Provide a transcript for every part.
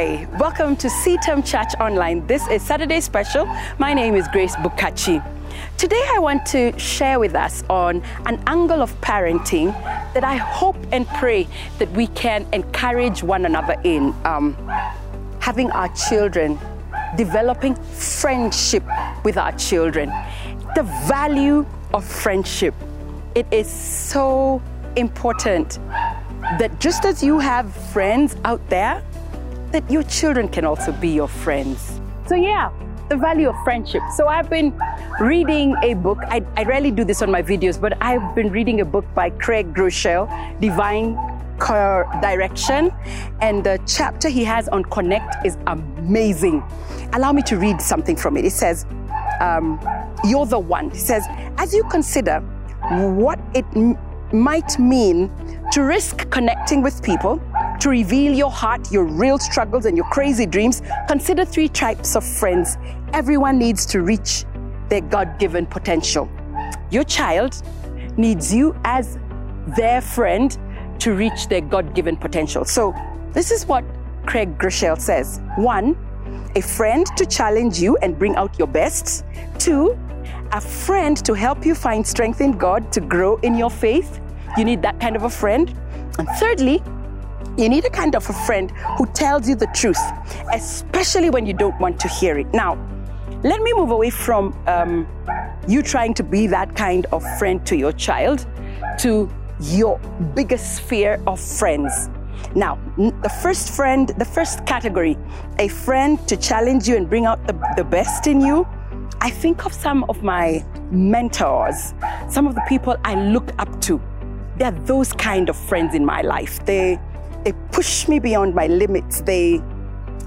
Hi, welcome to CITAM Church Online. This is Saturday Special. My name is Grace Bukachi. Today, I want to share with us on an angle of parenting that I hope and pray that we can encourage one another in. Um, having our children, developing friendship with our children, the value of friendship. It is so important that just as you have friends out there, that your children can also be your friends. So, yeah, the value of friendship. So, I've been reading a book. I, I rarely do this on my videos, but I've been reading a book by Craig Groeschel, Divine Direction. And the chapter he has on Connect is amazing. Allow me to read something from it. It says, um, You're the one. It says, As you consider what it might mean to risk connecting with people, to reveal your heart, your real struggles, and your crazy dreams, consider three types of friends. Everyone needs to reach their God given potential. Your child needs you as their friend to reach their God given potential. So, this is what Craig Groeschel says. One, a friend to challenge you and bring out your best. Two, a friend to help you find strength in God to grow in your faith. You need that kind of a friend. And thirdly, you need a kind of a friend who tells you the truth, especially when you don't want to hear it. Now, let me move away from um, you trying to be that kind of friend to your child to your biggest fear of friends. Now, the first friend, the first category, a friend to challenge you and bring out the, the best in you. I think of some of my mentors, some of the people I look up to. They're those kind of friends in my life. They they push me beyond my limits. They,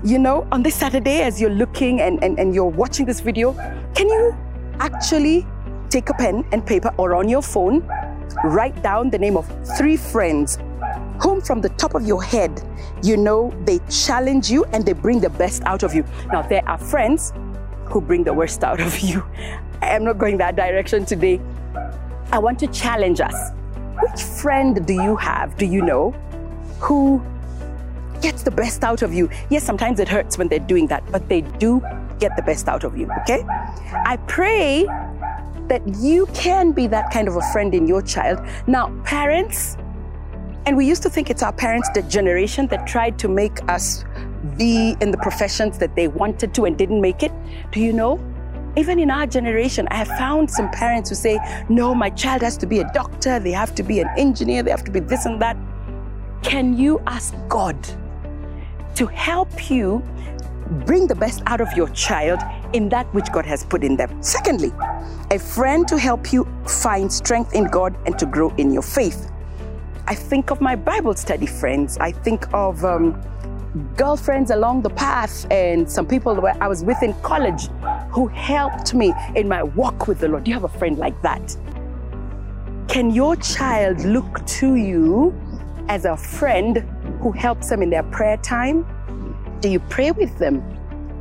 you know, on this Saturday, as you're looking and, and, and you're watching this video, can you actually take a pen and paper or on your phone, write down the name of three friends whom from the top of your head, you know, they challenge you and they bring the best out of you. Now, there are friends who bring the worst out of you. I am not going that direction today. I want to challenge us. Which friend do you have? Do you know? Who gets the best out of you. Yes, sometimes it hurts when they're doing that, but they do get the best out of you, okay? I pray that you can be that kind of a friend in your child. Now, parents, and we used to think it's our parents, the generation that tried to make us be in the professions that they wanted to and didn't make it. Do you know? Even in our generation, I have found some parents who say, no, my child has to be a doctor, they have to be an engineer, they have to be this and that. Can you ask God to help you bring the best out of your child in that which God has put in them? Secondly, a friend to help you find strength in God and to grow in your faith. I think of my Bible study friends. I think of um, girlfriends along the path and some people that I was with in college who helped me in my walk with the Lord. Do you have a friend like that? Can your child look to you as a friend who helps them in their prayer time? Do you pray with them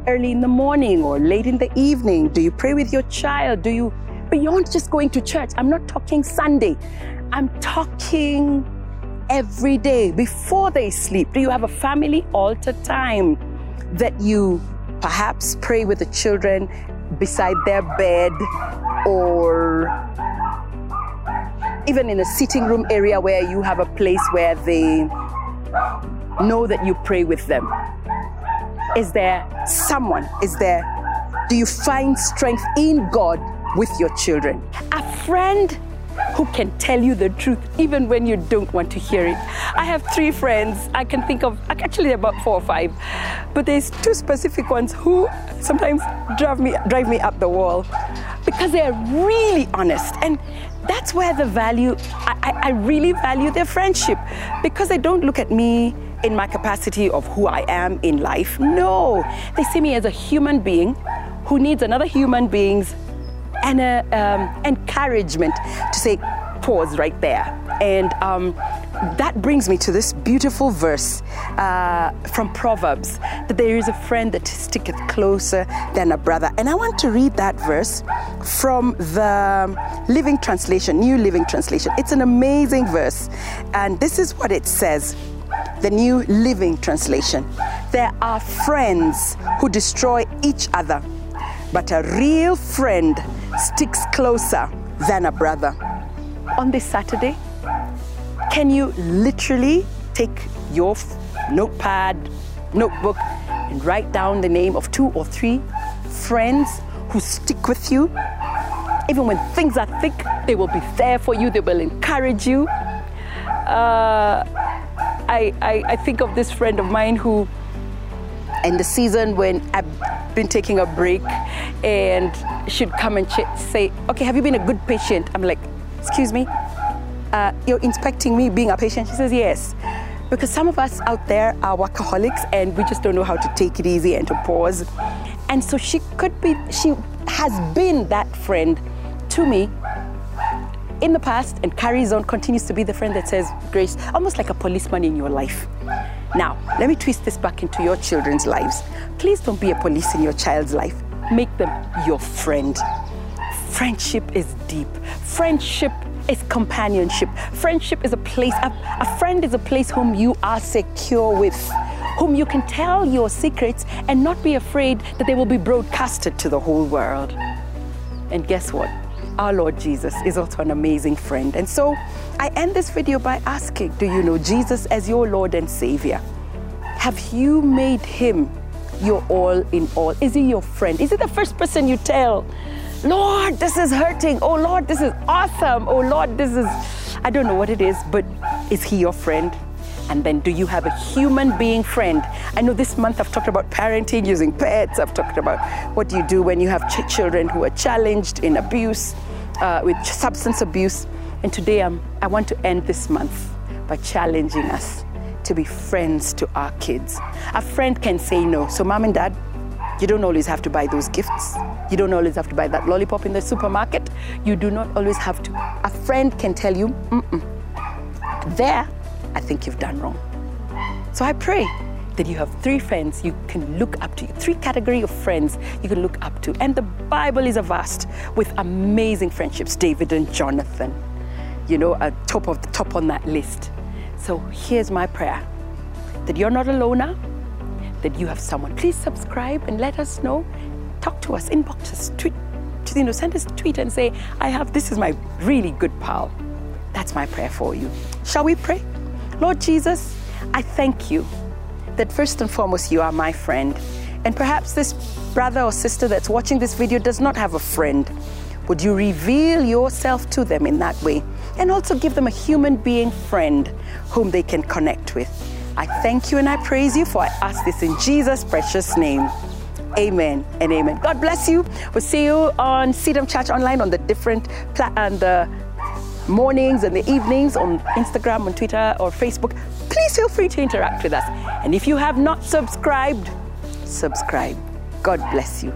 early in the morning or late in the evening? Do you pray with your child? Do you, beyond just going to church, I'm not talking Sunday, I'm talking every day before they sleep. Do you have a family altar time that you perhaps pray with the children beside their bed or even in a sitting room area where you have a place where they know that you pray with them? Is there someone? Is there, do you find strength in God with your children? A friend who can tell you the truth even when you don't want to hear it. I have three friends. I can think of actually about four or five, but there's two specific ones who sometimes drive me drive me up the wall because they're really honest and that's where the value, I, I, really value their friendship because they don't look at me in my capacity of who I am in life. No, they see me as a human being who needs another human being's and a, um, encouragement to say, pause right there. And um, that brings me to this beautiful verse uh, from Proverbs that there is a friend that sticketh closer than a brother. And I want to read that verse from the Living Translation, New Living Translation. It's an amazing verse. And this is what it says the New Living Translation. There are friends who destroy each other, but a real friend sticks closer than a brother. On this Saturday, can you literally take your notepad, notebook, and write down the name of two or three friends who stick with you? Even when things are thick, they will be there for you, they will encourage you. Uh, I, I, I think of this friend of mine who, in the season when I've been taking a break and she'd come and ch- say, Okay, have you been a good patient? I'm like, Excuse me? Uh, you're inspecting me being a patient? She says, Yes. Because some of us out there are workaholics and we just don't know how to take it easy and to pause. And so she could be, she has been that friend to me in the past and carries on, continues to be the friend that says, Grace, almost like a policeman in your life. Now, let me twist this back into your children's lives. Please don't be a police in your child's life. Make them your friend. Friendship is deep. Friendship is companionship. Friendship is a place, a, a friend is a place whom you are secure with, whom you can tell your secrets and not be afraid that they will be broadcasted to the whole world. And guess what? our Lord Jesus is also an amazing friend. And so I end this video by asking Do you know Jesus as your Lord and Savior? Have you made him your all in all? Is he your friend? Is he the first person you tell? Lord, this is hurting. Oh, Lord, this is awesome. Oh, Lord, this is, I don't know what it is, but is he your friend? And then, do you have a human being friend? I know this month I've talked about parenting using pets. I've talked about what do you do when you have ch- children who are challenged in abuse, uh, with substance abuse. And today I'm, I want to end this month by challenging us to be friends to our kids. A friend can say no. So, mom and dad, you don't always have to buy those gifts. You don't always have to buy that lollipop in the supermarket. You do not always have to. A friend can tell you, Mm-mm. there, I think you've done wrong. So I pray that you have three friends you can look up to, three category of friends you can look up to. And the Bible is a vast with amazing friendships, David and Jonathan, you know, at top of the top on that list. So here's my prayer that you're not a loner, that you have someone. Please subscribe and let us know. Talk to us, inbox us, tweet, you know, send us a tweet and say, I have this is my really good pal. That's my prayer for you. Shall we pray? Lord Jesus, I thank you that first and foremost you are my friend. And perhaps this brother or sister that's watching this video does not have a friend. Would you reveal yourself to them in that way? And also give them a human being friend whom they can connect with. I thank you and I praise you, for I ask this in Jesus' precious name. Amen and amen. God bless you. We'll see you on CITAM Church Online on the different pla- and the mornings and the evenings on Instagram, on Twitter, or Facebook. Please feel free to interact with us. And if you have not subscribed, subscribe. God bless you.